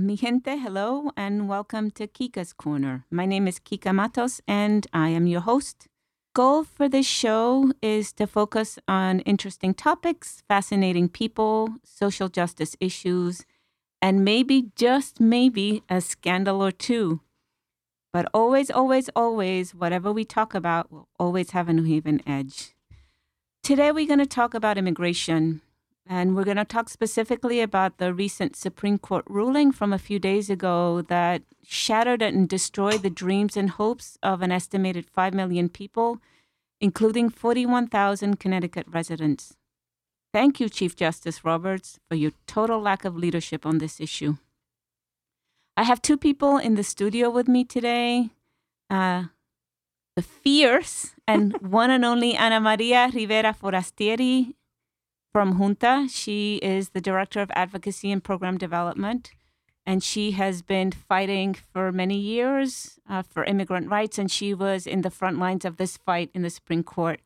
Mi gente, hello, and welcome to Kika's Corner. My name is Kika Matos, and I am your host. Goal for this show is to focus on interesting topics, fascinating people, social justice issues, and maybe, just maybe, a scandal or two. But always, always, always, whatever we talk about will always have a New Haven edge. Today, we're going to talk about immigration. And we're going to talk specifically about the recent Supreme Court ruling from a few days ago that shattered and destroyed the dreams and hopes of an estimated 5 million people, including 41,000 Connecticut residents. Thank you, Chief Justice Roberts, for your total lack of leadership on this issue. I have two people in the studio with me today. Uh, the fierce and one and only Ana Maria Rivera Forastieri from Junta. She is the Director of Advocacy and Program Development, and she has been fighting for many years uh, for immigrant rights, and she was in the front lines of this fight in the Supreme Court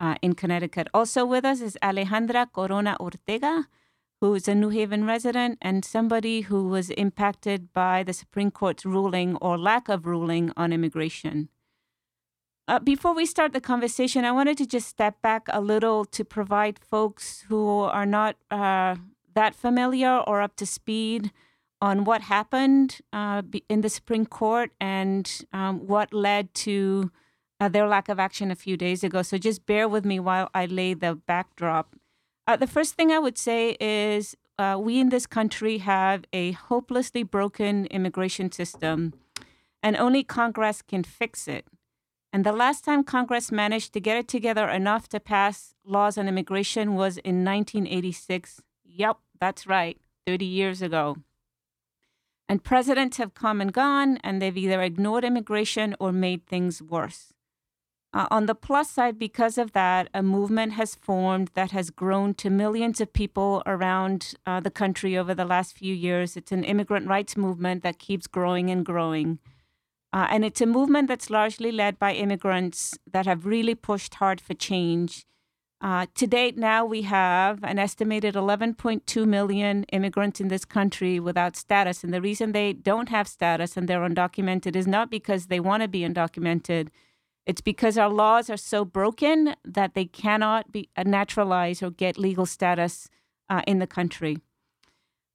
uh, in Connecticut. Also with us is Alejandra Corona Ortega, who is a New Haven resident and somebody who was impacted by the Supreme Court's ruling or lack of ruling on immigration. Uh, before we start the conversation, I wanted to just step back a little to provide folks who are not uh, that familiar or up to speed on what happened uh, in the Supreme Court and um, what led to uh, their lack of action a few days ago. So just bear with me while I lay the backdrop. Uh, the first thing I would say is uh, we in this country have a hopelessly broken immigration system, and only Congress can fix it. And the last time Congress managed to get it together enough to pass laws on immigration was in 1986. Yep, that's right, 30 years ago. And presidents have come and gone, and they've either ignored immigration or made things worse. Uh, on the plus side, because of that, a movement has formed that has grown to millions of people around uh, the country over the last few years. It's an immigrant rights movement that keeps growing and growing. Uh, and it's a movement that's largely led by immigrants that have really pushed hard for change. Uh, to date, now we have an estimated 11.2 million immigrants in this country without status. And the reason they don't have status and they're undocumented is not because they want to be undocumented. It's because our laws are so broken that they cannot be uh, naturalized or get legal status uh, in the country.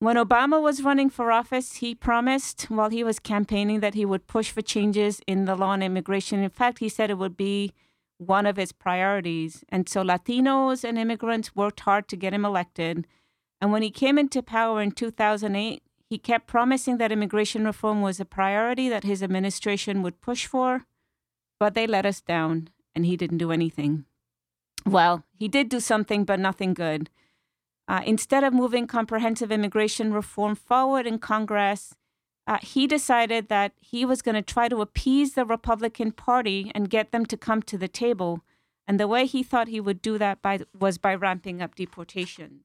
When Obama was running for office, he promised while he was campaigning that he would push for changes in the law on immigration. In fact, he said it would be one of his priorities. And so Latinos and immigrants worked hard to get him elected. And when he came into power in 2008, he kept promising that immigration reform was a priority that his administration would push for, but they let us down and he didn't do anything. Well, he did do something, but nothing good. Uh, instead of moving comprehensive immigration reform forward in Congress, uh, he decided that he was going to try to appease the Republican Party and get them to come to the table. And the way he thought he would do that by, was by ramping up deportations.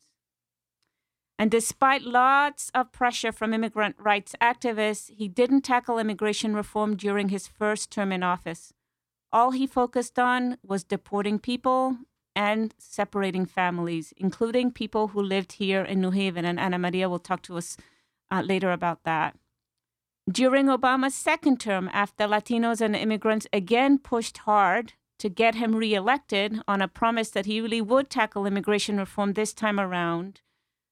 And despite lots of pressure from immigrant rights activists, he didn't tackle immigration reform during his first term in office. All he focused on was deporting people and separating families, including people who lived here in New Haven. And Ana Maria will talk to us uh, later about that. During Obama's second term, after Latinos and immigrants again pushed hard to get him reelected on a promise that he really would tackle immigration reform this time around,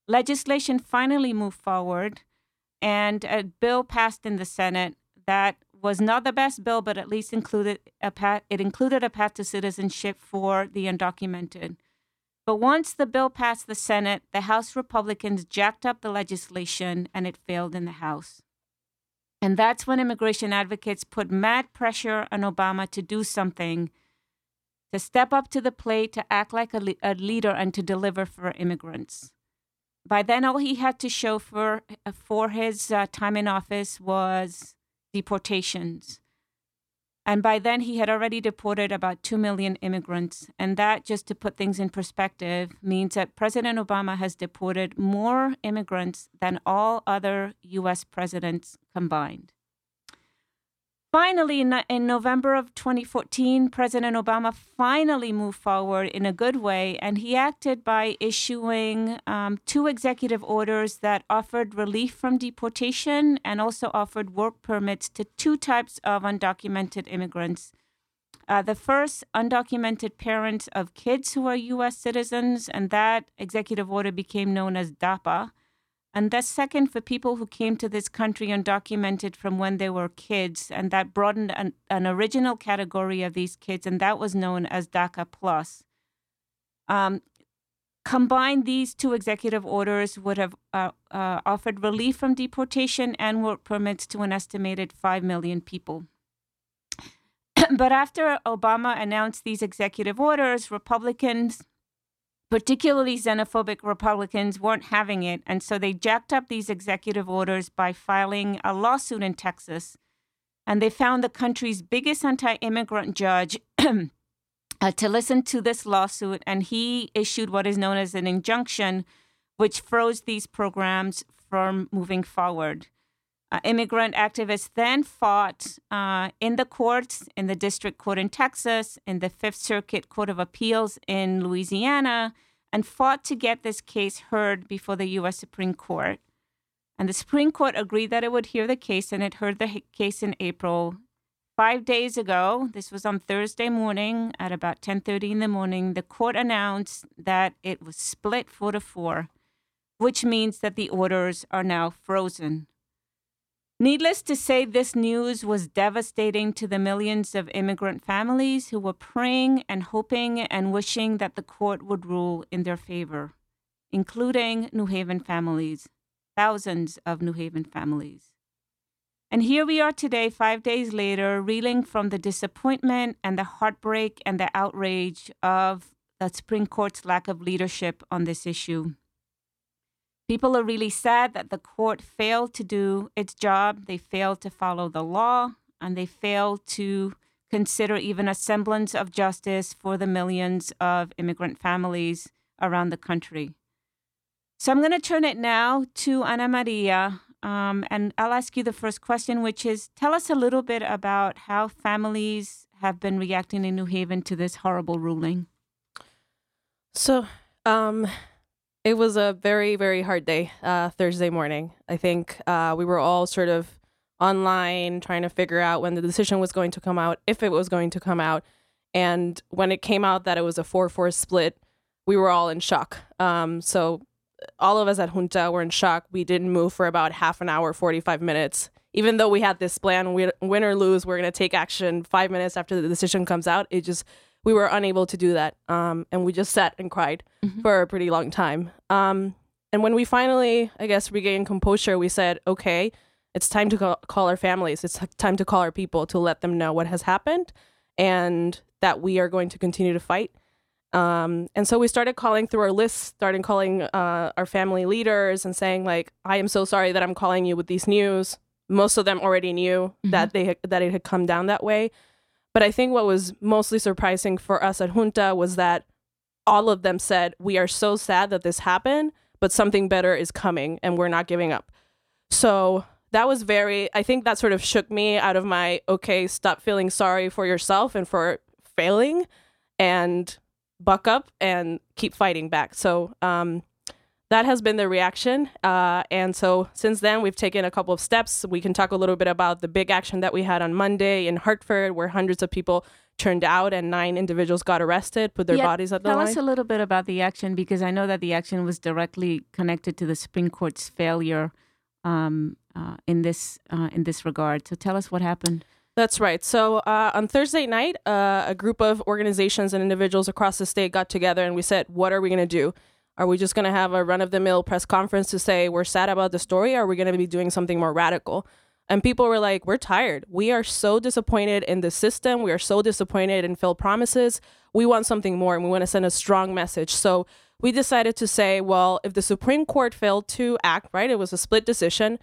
legislation finally moved forward and a bill passed in the Senate that was not the best bill, but at least included a path, it included a path to citizenship for the undocumented. But once the bill passed the Senate, the House Republicans jacked up the legislation and it failed in the House. And that's when immigration advocates put mad pressure on Obama to do something, to step up to the plate, to act like a, le- a leader, and to deliver for immigrants. By then, all he had to show for, for his uh, time in office was deportations. And by then, he had already deported about 2 million immigrants. And that, just to put things in perspective, means that President Obama has deported more immigrants than all other US presidents combined. Finally, in, November of 2014, President Obama finally moved forward in a good way, and he acted by issuing um, two executive orders that offered relief from deportation and also offered work permits to two types of undocumented immigrants. Uh, the first, undocumented parents of kids who are U.S. citizens, and that executive order became known as DAPA. And the second, for people who came to this country undocumented from when they were kids, and that broadened an, an original category of these kids, and that was known as DACA Plus. Um, combined, these two executive orders would have uh, uh, offered relief from deportation and work permits to an estimated 5 million people. but after Obama announced these executive orders, Republicans particularly xenophobic Republicans weren't having it. And so they jacked up these executive orders by filing a lawsuit in Texas. And they found the country's biggest anti immigrant judge uh, to listen to this lawsuit. And he issued what is known as an injunction, which froze these programs from moving forward. Uh, immigrant activists then fought uh, in the courts, in the district court in Texas, in the Fifth Circuit Court of Appeals in Louisiana, and fought to get this case heard before the U.S. Supreme Court. And the Supreme Court agreed that it would hear the case, and it heard the case in April. Five days ago, this was on Thursday morning at about 10:30 in the morning, the court announced that it was split four to four, which means that the orders are now frozen. Needless to say, this news was devastating to the millions of immigrant families who were praying and hoping and wishing that the court would rule in their favor, including New Haven families, thousands of New Haven families. And here we are today, five days later, reeling from the disappointment and the heartbreak and the outrage of the Supreme Court's lack of leadership on this issue. People are really sad that the court failed to do its job. They failed to follow the law and they failed to consider even a semblance of justice for the millions of immigrant families around the country. So I'm going to turn it now to Ana Maria. Um, and I'll ask you the first question, which is tell us a little bit about how families have been reacting in New Haven to this horrible ruling. So, um, it was a very, very hard day, uh, Thursday morning. I think uh, we were all sort of online trying to figure out when the decision was going to come out, if it was going to come out. And when it came out that it was a 4 4 split, we were all in shock. Um, so all of us at Junta were in shock. We didn't move for about half an hour, 45 minutes. Even though we had this plan, win or lose, we're going to take action five minutes after the decision comes out. It just we were unable to do that. Um, and we just sat and cried mm-hmm. for a pretty long time. Um, and when we finally, I guess, regained composure, we said, okay, it's time to call, call our families. It's time to call our people to let them know what has happened and that we are going to continue to fight. Um, and so we started calling through our list, starting calling uh, our family leaders and saying, like, I am so sorry that I'm calling you with these news. Most of them already knew mm-hmm. that they that it had come down that way. But I think what was mostly surprising for us at Junta was that all of them said, We are so sad that this happened, but something better is coming and we're not giving up. So that was very, I think that sort of shook me out of my, okay, stop feeling sorry for yourself and for failing and buck up and keep fighting back. So, um, that has been the reaction. Uh, and so since then, we've taken a couple of steps. We can talk a little bit about the big action that we had on Monday in Hartford, where hundreds of people turned out and nine individuals got arrested, put their yeah, bodies at the tell line. Tell us a little bit about the action because I know that the action was directly connected to the Supreme Court's failure um, uh, in this uh, in this regard. So tell us what happened. That's right. So uh, on Thursday night, uh, a group of organizations and individuals across the state got together and we said, "What are we going to do?" Are we just going to have a run of the mill press conference to say we're sad about the story? Or are we going to be doing something more radical? And people were like, we're tired. We are so disappointed in the system. We are so disappointed in failed promises. We want something more and we want to send a strong message. So we decided to say, well, if the Supreme Court failed to act, right, it was a split decision.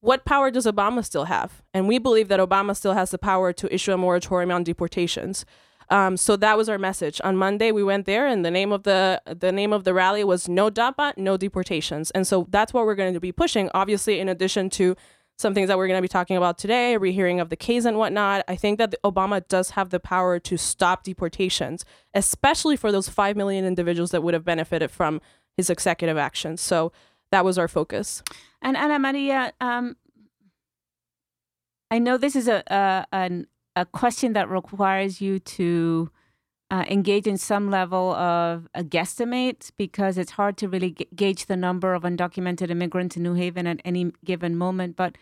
What power does Obama still have? And we believe that Obama still has the power to issue a moratorium on deportations. Um, so that was our message. On Monday, we went there, and the name of the the name of the rally was "No DAPA, No Deportations," and so that's what we're going to be pushing. Obviously, in addition to some things that we're going to be talking about today, a rehearing of the case and whatnot. I think that Obama does have the power to stop deportations, especially for those 5 million individuals that would have benefited from his executive actions. So that was our focus. And Ana Maria, um, I know this is a, a, an, a question that requires you to uh, engage in some level of a guesstimate because it's hard to really g- gauge the number of undocumented immigrants in New Haven at any given moment. But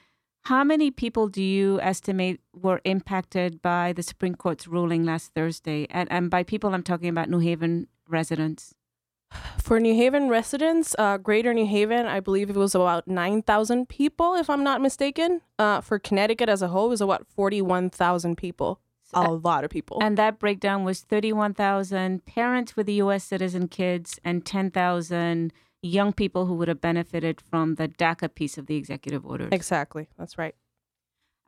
how many people do you estimate were impacted by the Supreme Court's ruling last Thursday? And, and by people, I'm talking about New Haven residents. For New Haven residents, uh, Greater New Haven, I believe it was about 9,000 people, if I'm not mistaken. Uh, for Connecticut as a whole, it was about 41,000 people. A lot of people. And that breakdown was 31,000 parents with U.S. citizen kids and 10,000 young people who would have benefited from the DACA piece of the executive order. Exactly. That's right.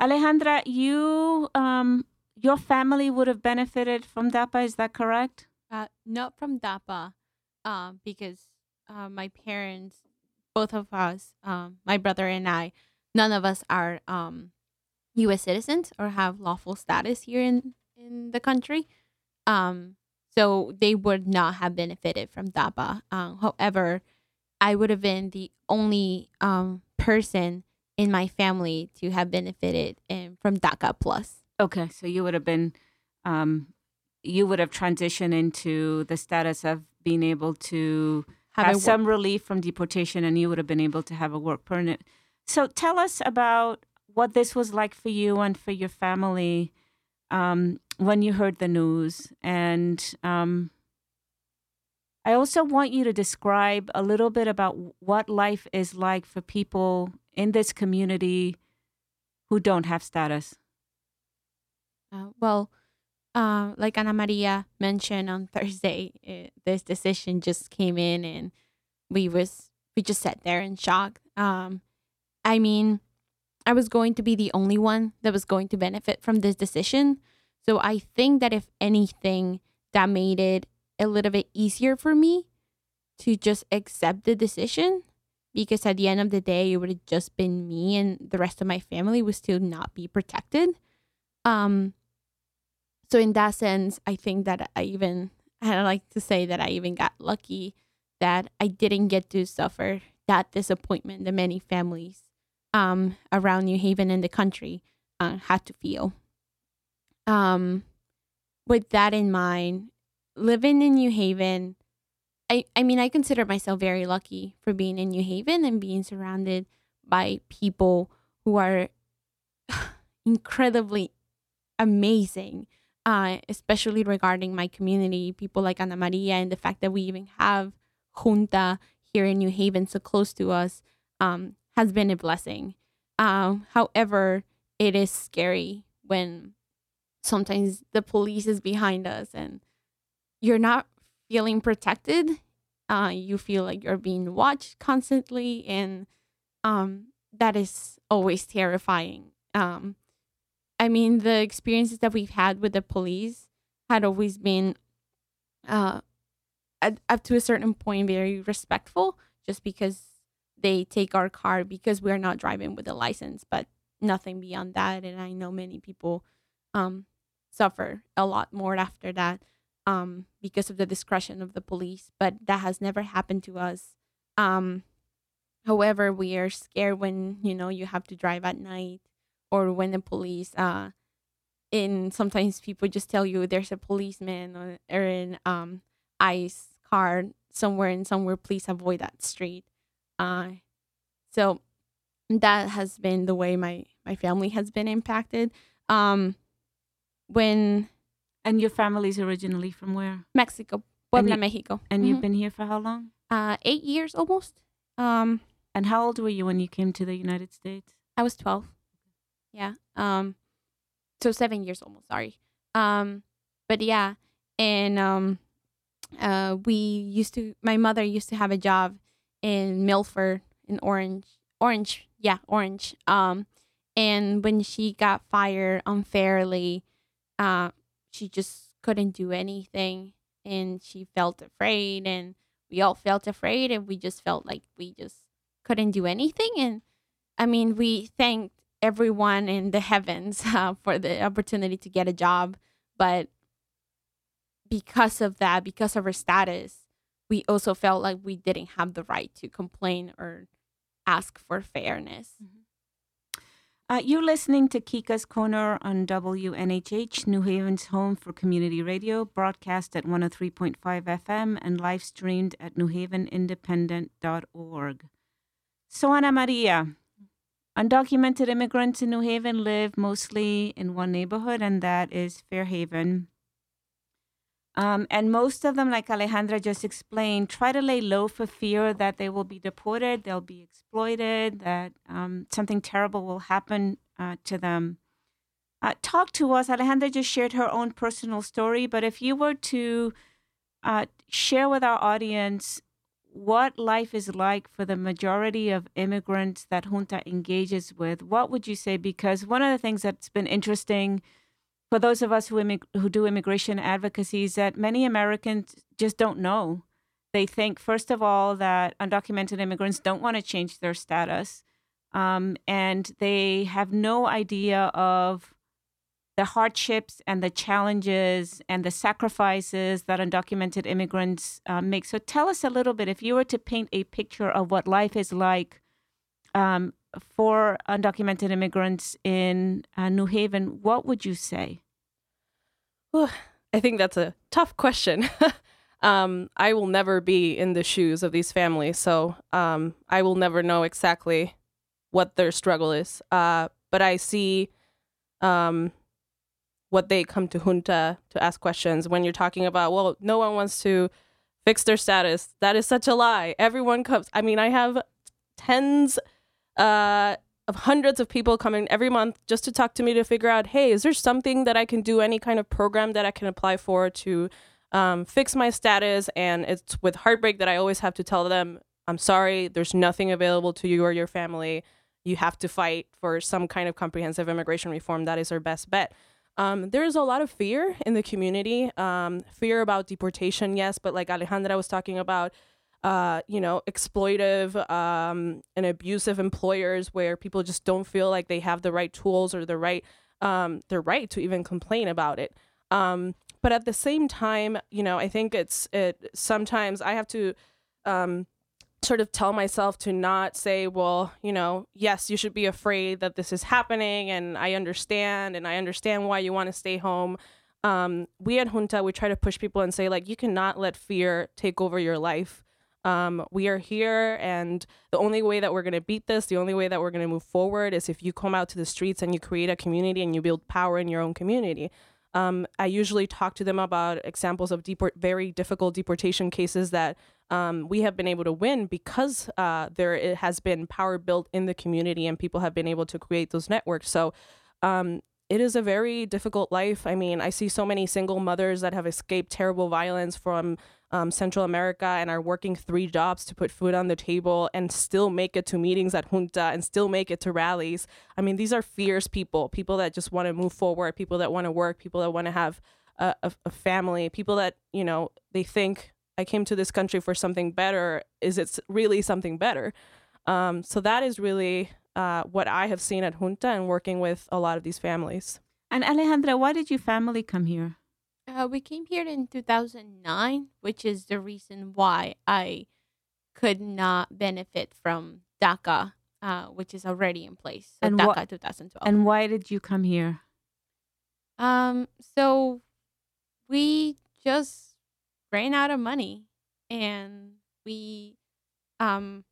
Alejandra, you, um, your family would have benefited from DAPA. Is that correct? Uh, not from DAPA, um, because uh, my parents, both of us, um, my brother and I, none of us are um, U.S. citizens or have lawful status here in in the country. Um, so they would not have benefited from DAPA. Um, however, I would have been the only um, person in my family to have benefited in, from DACA plus. Okay, so you would have been, um, you would have transitioned into the status of being able to have, have some work- relief from deportation, and you would have been able to have a work permit. So tell us about what this was like for you and for your family um, when you heard the news. And um, I also want you to describe a little bit about what life is like for people in this community who don't have status. Uh, well, uh, like Ana Maria mentioned on Thursday, it, this decision just came in, and we was we just sat there in shock. Um, I mean, I was going to be the only one that was going to benefit from this decision. So I think that if anything, that made it a little bit easier for me to just accept the decision because at the end of the day, it would have just been me and the rest of my family would still not be protected. Um, so in that sense, I think that I even I like to say that I even got lucky that I didn't get to suffer that disappointment that many families um, around New Haven and the country uh, had to feel. Um, with that in mind, living in New Haven, I, I mean, I consider myself very lucky for being in New Haven and being surrounded by people who are incredibly amazing, uh, especially regarding my community. People like Ana Maria and the fact that we even have Junta here in New Haven so close to us. Um, has been a blessing. Um, however, it is scary when sometimes the police is behind us and you're not feeling protected. Uh, you feel like you're being watched constantly, and um, that is always terrifying. Um, I mean, the experiences that we've had with the police had always been, uh, up to a certain point, very respectful, just because they take our car because we're not driving with a license, but nothing beyond that. And I know many people um, suffer a lot more after that um, because of the discretion of the police, but that has never happened to us. Um, however, we are scared when you know you have to drive at night or when the police. Uh, and sometimes people just tell you there's a policeman or, or an um, ICE car somewhere and somewhere. Please avoid that street uh, so that has been the way my my family has been impacted. Um, when and your family's originally from where? Mexico, Puebla, you, Mexico. And mm-hmm. you've been here for how long? Uh, eight years almost. Um, and how old were you when you came to the United States? I was twelve. Yeah. Um, so seven years almost. Sorry. Um, but yeah, and um, uh, we used to. My mother used to have a job in Milford in Orange. Orange, yeah, Orange. Um, and when she got fired unfairly, uh, she just couldn't do anything, and she felt afraid, and we all felt afraid, and we just felt like we just couldn't do anything. And I mean, we thanked everyone in the heavens uh, for the opportunity to get a job, but because of that, because of our status, we also felt like we didn't have the right to complain or ask for fairness. Mm-hmm. Uh, you're listening to Kika's Corner on WNHH, New Haven's home for community radio, broadcast at 103.5 FM and live streamed at newhavenindependent.org. So, Ana Maria, undocumented immigrants in New Haven live mostly in one neighborhood, and that is Fairhaven. Um, and most of them, like Alejandra just explained, try to lay low for fear that they will be deported, they'll be exploited, that um, something terrible will happen uh, to them. Uh, talk to us. Alejandra just shared her own personal story, but if you were to uh, share with our audience what life is like for the majority of immigrants that Junta engages with, what would you say? Because one of the things that's been interesting for those of us who immig- who do immigration advocacy is that many Americans just don't know. They think, first of all, that undocumented immigrants don't want to change their status, um, and they have no idea of the hardships and the challenges and the sacrifices that undocumented immigrants uh, make. So, tell us a little bit if you were to paint a picture of what life is like um, for undocumented immigrants in uh, New Haven, what would you say? I think that's a tough question. um, I will never be in the shoes of these families, so um, I will never know exactly what their struggle is. Uh, but I see um, what they come to Junta to ask questions when you're talking about, well, no one wants to fix their status. That is such a lie. Everyone comes. I mean, I have tens uh, of hundreds of people coming every month just to talk to me to figure out, hey, is there something that I can do, any kind of program that I can apply for to um, fix my status? And it's with heartbreak that I always have to tell them, I'm sorry, there's nothing available to you or your family. You have to fight for some kind of comprehensive immigration reform. That is our best bet. Um, there's a lot of fear in the community, um, fear about deportation, yes, but like Alejandra was talking about, uh, you know, exploitive um, and abusive employers where people just don't feel like they have the right tools or the right um, the right to even complain about it. Um, but at the same time, you know, I think it's it sometimes I have to um, sort of tell myself to not say, well, you know, yes, you should be afraid that this is happening, and I understand, and I understand why you want to stay home. Um, we at Junta, we try to push people and say, like, you cannot let fear take over your life. Um, we are here, and the only way that we're going to beat this, the only way that we're going to move forward is if you come out to the streets and you create a community and you build power in your own community. Um, I usually talk to them about examples of deport- very difficult deportation cases that um, we have been able to win because uh, there has been power built in the community and people have been able to create those networks. So um, it is a very difficult life. I mean, I see so many single mothers that have escaped terrible violence from um, Central America and are working three jobs to put food on the table and still make it to meetings at Junta and still make it to rallies. I mean, these are fierce people, people that just want to move forward, people that want to work, people that want to have a, a, a family, people that, you know, they think I came to this country for something better. Is it really something better? Um, so that is really uh, what I have seen at Junta and working with a lot of these families. And Alejandra, why did your family come here? Uh, we came here in 2009, which is the reason why I could not benefit from DACA, uh, which is already in place. So And DACA what- 2012. And why did you come here? Um, so we just ran out of money and we um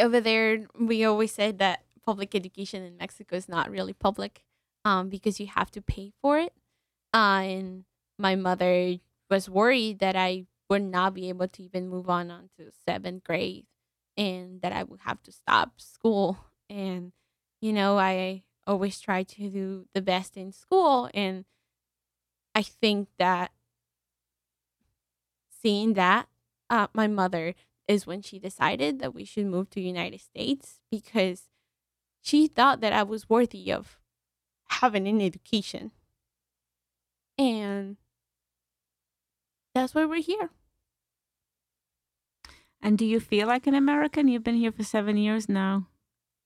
over there we always said that public education in Mexico is not really public um because you have to pay for it. Uh, and my mother was worried that I would not be able to even move on onto seventh grade and that I would have to stop school and you know I always try to do the best in school and i think that seeing that uh, my mother is when she decided that we should move to united states because she thought that i was worthy of having an education and that's why we're here And do you feel like an American? You've been here for seven years now.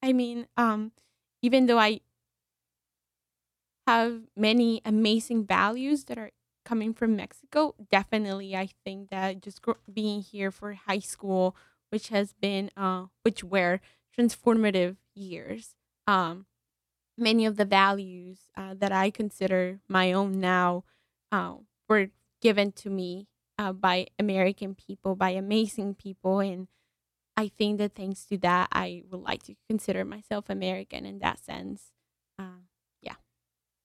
I mean, um, even though I have many amazing values that are coming from Mexico, definitely I think that just gr- being here for high school, which has been uh, which were transformative years. Um, many of the values uh, that I consider my own now uh, were given to me uh, by American people, by amazing people. And I think that thanks to that, I would like to consider myself American in that sense. Uh.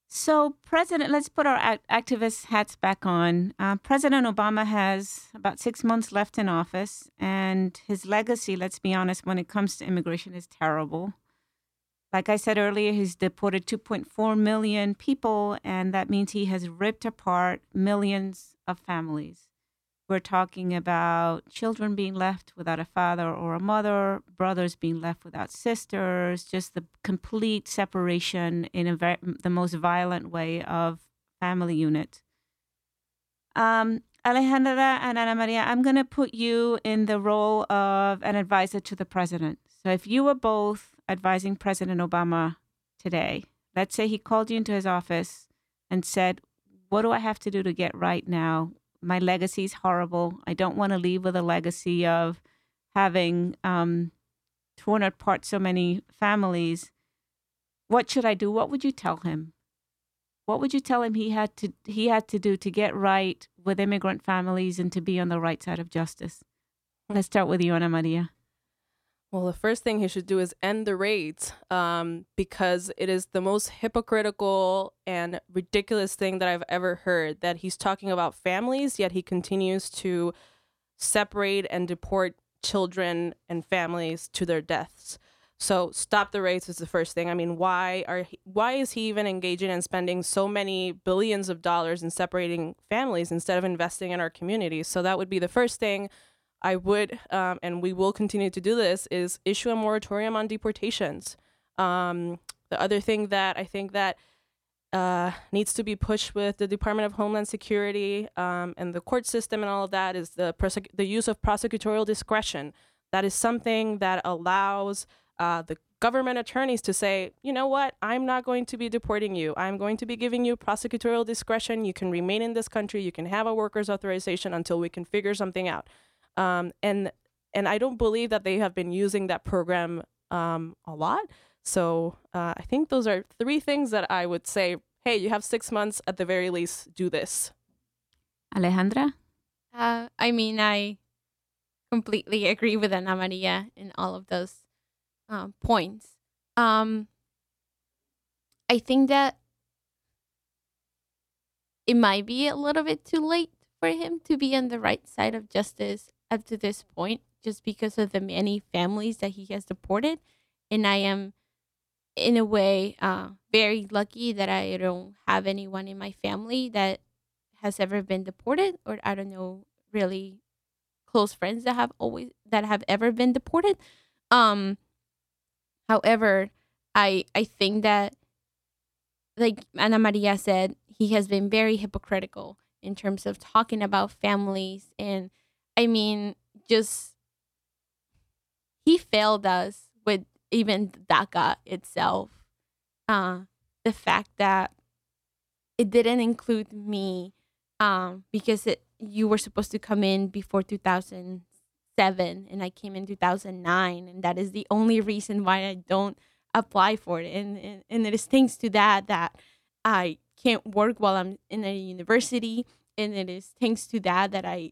So, President, let's put our act- activist hats back on. Uh, President Obama has about six months left in office, and his legacy, let's be honest, when it comes to immigration is terrible. Like I said earlier, he's deported 2.4 million people, and that means he has ripped apart millions of families. We're talking about children being left without a father or a mother, brothers being left without sisters, just the complete separation in a very, the most violent way of family unit. Um, Alejandra and Ana Maria, I'm going to put you in the role of an advisor to the president. So if you were both advising President Obama today, let's say he called you into his office and said, What do I have to do to get right now? My legacy is horrible. I don't want to leave with a legacy of having um, torn apart so many families. What should I do? What would you tell him? What would you tell him he had to he had to do to get right with immigrant families and to be on the right side of justice? Let's start with you, Ana Maria. Well, the first thing he should do is end the raids um, because it is the most hypocritical and ridiculous thing that I've ever heard that he's talking about families, yet he continues to separate and deport children and families to their deaths. So stop the raids is the first thing. I mean, why are he, why is he even engaging in spending so many billions of dollars in separating families instead of investing in our communities? So that would be the first thing. I would, um, and we will continue to do this, is issue a moratorium on deportations. Um, the other thing that I think that uh, needs to be pushed with the Department of Homeland Security um, and the court system and all of that is the prosec- the use of prosecutorial discretion. That is something that allows uh, the government attorneys to say, you know what, I'm not going to be deporting you. I'm going to be giving you prosecutorial discretion. You can remain in this country. You can have a worker's authorization until we can figure something out. Um, and and I don't believe that they have been using that program um, a lot. So uh, I think those are three things that I would say. Hey, you have six months at the very least. Do this. Alejandra. Uh, I mean, I completely agree with Ana Maria in all of those um, points. Um, I think that it might be a little bit too late for him to be on the right side of justice up to this point, just because of the many families that he has deported. And I am, in a way, uh, very lucky that I don't have anyone in my family that has ever been deported, or I don't know, really close friends that have always that have ever been deported. Um, however, I I think that, like Ana Maria said, he has been very hypocritical in terms of talking about families and I mean just he failed us with even DACA itself. Uh the fact that it didn't include me um because it you were supposed to come in before 2007 and I came in 2009 and that is the only reason why I don't apply for it and and, and it is thanks to that that I can't work while I'm in a university and it is thanks to that that I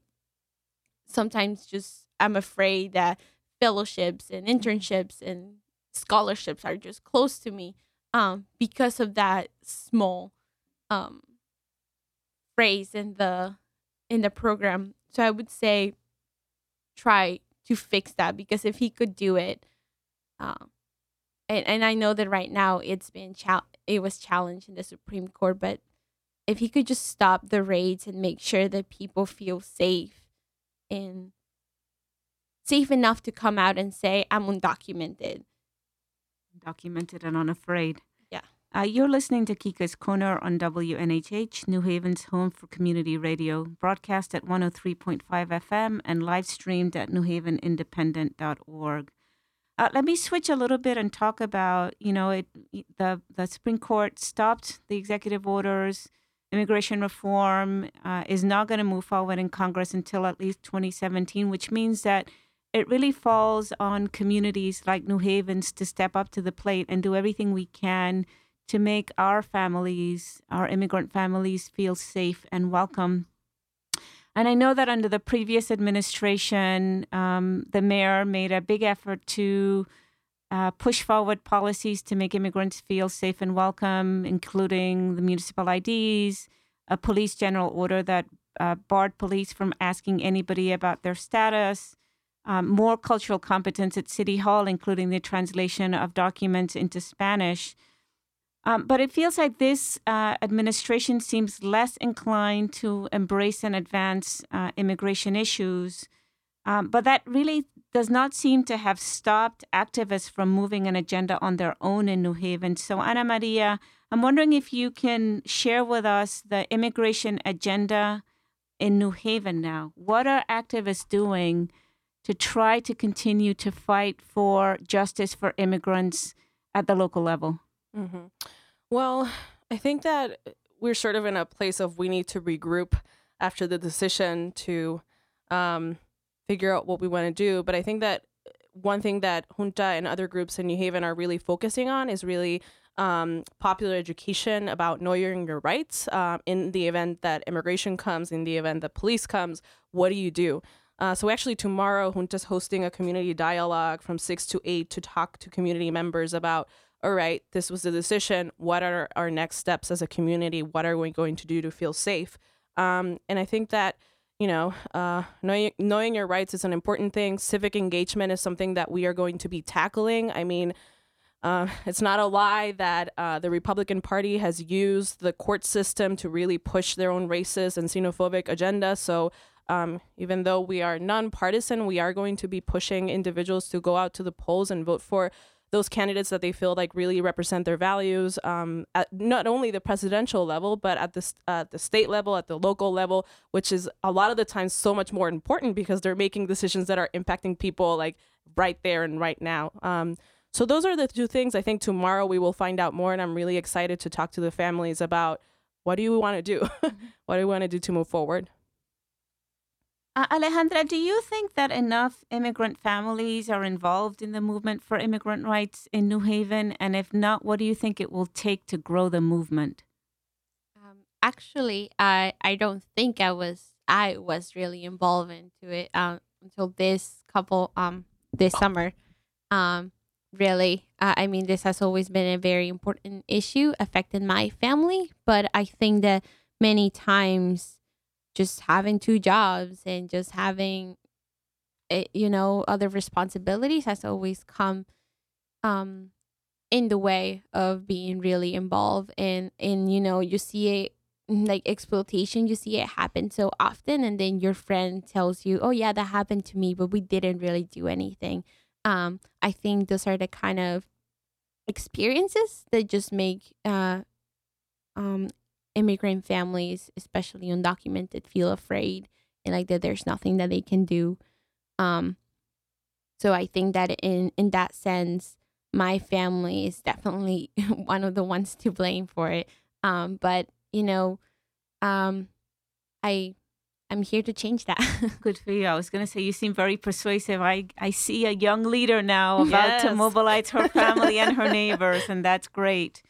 sometimes just I'm afraid that fellowships and internships and scholarships are just close to me um because of that small um phrase in the in the program. So I would say try to fix that because if he could do it um and, and I know that right now it's been chal- it was challenged in the Supreme Court but if he could just stop the raids and make sure that people feel safe and safe enough to come out and say I'm undocumented. Documented and unafraid. Yeah. Uh, you're listening to Kika's Corner on WNHH, New Haven's home for community radio, broadcast at 103.5 FM and live streamed at newhavenindependent.org. Uh, let me switch a little bit and talk about, you know, it, the the Supreme Court stopped the executive orders. Immigration reform uh, is not going to move forward in Congress until at least 2017, which means that it really falls on communities like New Haven's to step up to the plate and do everything we can to make our families, our immigrant families, feel safe and welcome. And I know that under the previous administration, um, the mayor made a big effort to uh, push forward policies to make immigrants feel safe and welcome, including the municipal IDs, a police general order that uh, barred police from asking anybody about their status, um, more cultural competence at City Hall, including the translation of documents into Spanish. Um, but it feels like this uh, administration seems less inclined to embrace and advance uh, immigration issues. Um, but that really does not seem to have stopped activists from moving an agenda on their own in New Haven. So, Ana Maria, I'm wondering if you can share with us the immigration agenda in New Haven now. What are activists doing to try to continue to fight for justice for immigrants at the local level? Mm-hmm. Well, I think that we're sort of in a place of we need to regroup after the decision to um, figure out what we want to do. But I think that one thing that Junta and other groups in New Haven are really focusing on is really um, popular education about knowing your rights uh, in the event that immigration comes, in the event that police comes. What do you do? Uh, so actually tomorrow, Junta's hosting a community dialogue from six to eight to talk to community members about all right, this was the decision. What are our next steps as a community? What are we going to do to feel safe? Um, and I think that, you know, uh, knowing, knowing your rights is an important thing. Civic engagement is something that we are going to be tackling. I mean, uh, it's not a lie that uh, the Republican Party has used the court system to really push their own racist and xenophobic agenda. So um, even though we are nonpartisan, we are going to be pushing individuals to go out to the polls and vote for those candidates that they feel like really represent their values um, at not only the presidential level but at the uh, the state level at the local level which is a lot of the times so much more important because they're making decisions that are impacting people like right there and right now. Um, so those are the two things. I think tomorrow we will find out more and i'm really excited to talk to the families about what do you want to do? Mm-hmm. what do you want to do to move forward uh, Alejandra, do you think that enough immigrant families are involved in the movement for immigrant rights in New Haven? And if not, what do you think it will take to grow the movement? Um, actually, I I don't think I was I was really involved into it um, until this couple um this summer. Um, really, uh, I mean, this has always been a very important issue affecting my family, but I think that many times just having two jobs and just having it, you know other responsibilities has always come um in the way of being really involved and and you know you see it like exploitation you see it happen so often and then your friend tells you oh yeah that happened to me but we didn't really do anything. Um i think those are the kind of experiences that just make uh um immigrant families, especially undocumented, feel afraid and like that there's nothing that they can do. Um, so I think that in in that sense, my family is definitely one of the ones to blame for it. Um, but you know, um, I I'm here to change that. Good for you. I was going to say you seem very persuasive. I I see a young leader now about yes. to mobilize her family and her neighbors, and that's great.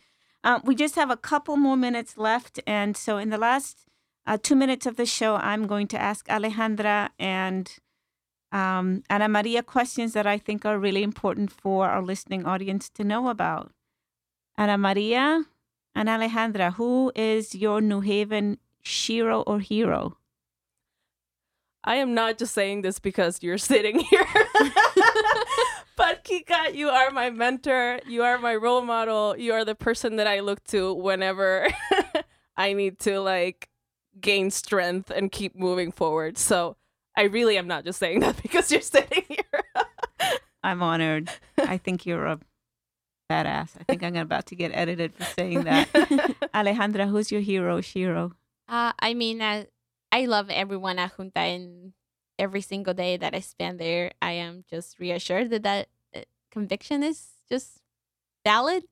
Uh, we just have a couple more minutes left. And so, in the last uh, two minutes of the show, I'm going to ask Alejandra and um, Ana Maria questions that I think are really important for our listening audience to know about. Ana Maria and Alejandra, who is your New Haven shero or hero? I am not just saying this because you're sitting here. but Kika, you are my mentor. You are my role model. You are the person that I look to whenever I need to like gain strength and keep moving forward. So I really am not just saying that because you're sitting here. I'm honored. I think you're a badass. I think I'm about to get edited for saying that. Alejandra, who's your hero, Shero? Uh, I mean, uh, I love everyone at Junta and every single day that I spend there, I am just reassured that that conviction is just valid.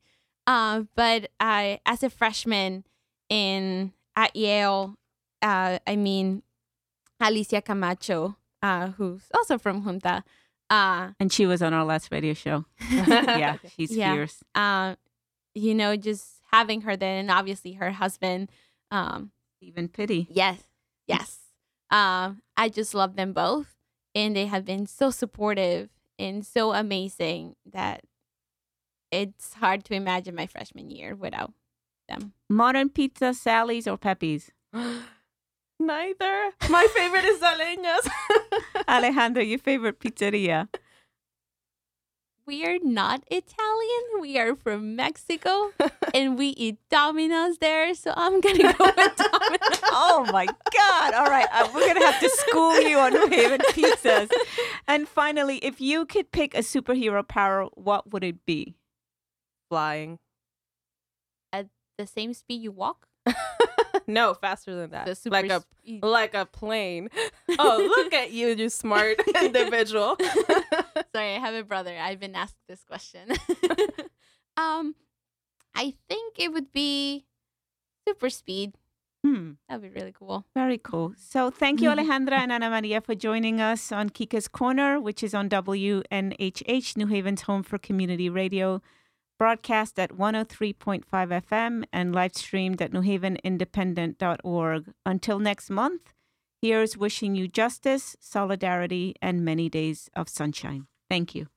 Uh, but I, as a freshman in at Yale, uh, I mean, Alicia Camacho, uh, who's also from Junta, uh, And she was on our last radio show. yeah, she's Yeah. fierce. uh, you know, just having her there, and obviously her husband. Um, Even pity. yes, yes. Um, I just love them both, and they have been so supportive and so amazing that it's hard to imagine my freshman year without them. Modern pizza, Sally's, or Pepe's? Neither. My favorite is Zaleñas. Alejandro, your favorite pizzeria? We are not Italian. We are from Mexico, and we eat Domino's there. So I'm gonna go with Domino's. oh my God. All right. Uh, we're going to have to school you on New Haven pizzas. And finally, if you could pick a superhero power, what would it be? Flying. At the same speed you walk. no, faster than that. The super like a speed. like a plane. Oh, look at you, you smart individual. Sorry, I have a brother. I've been asked this question. um, I think it would be super speed. Hmm. That'd be really cool. Very cool. So thank you, Alejandra and Ana Maria, for joining us on Kika's Corner, which is on WNHH, New Haven's home for community radio, broadcast at 103.5 FM and live streamed at newhavenindependent.org. Until next month, here's wishing you justice, solidarity, and many days of sunshine. Thank you.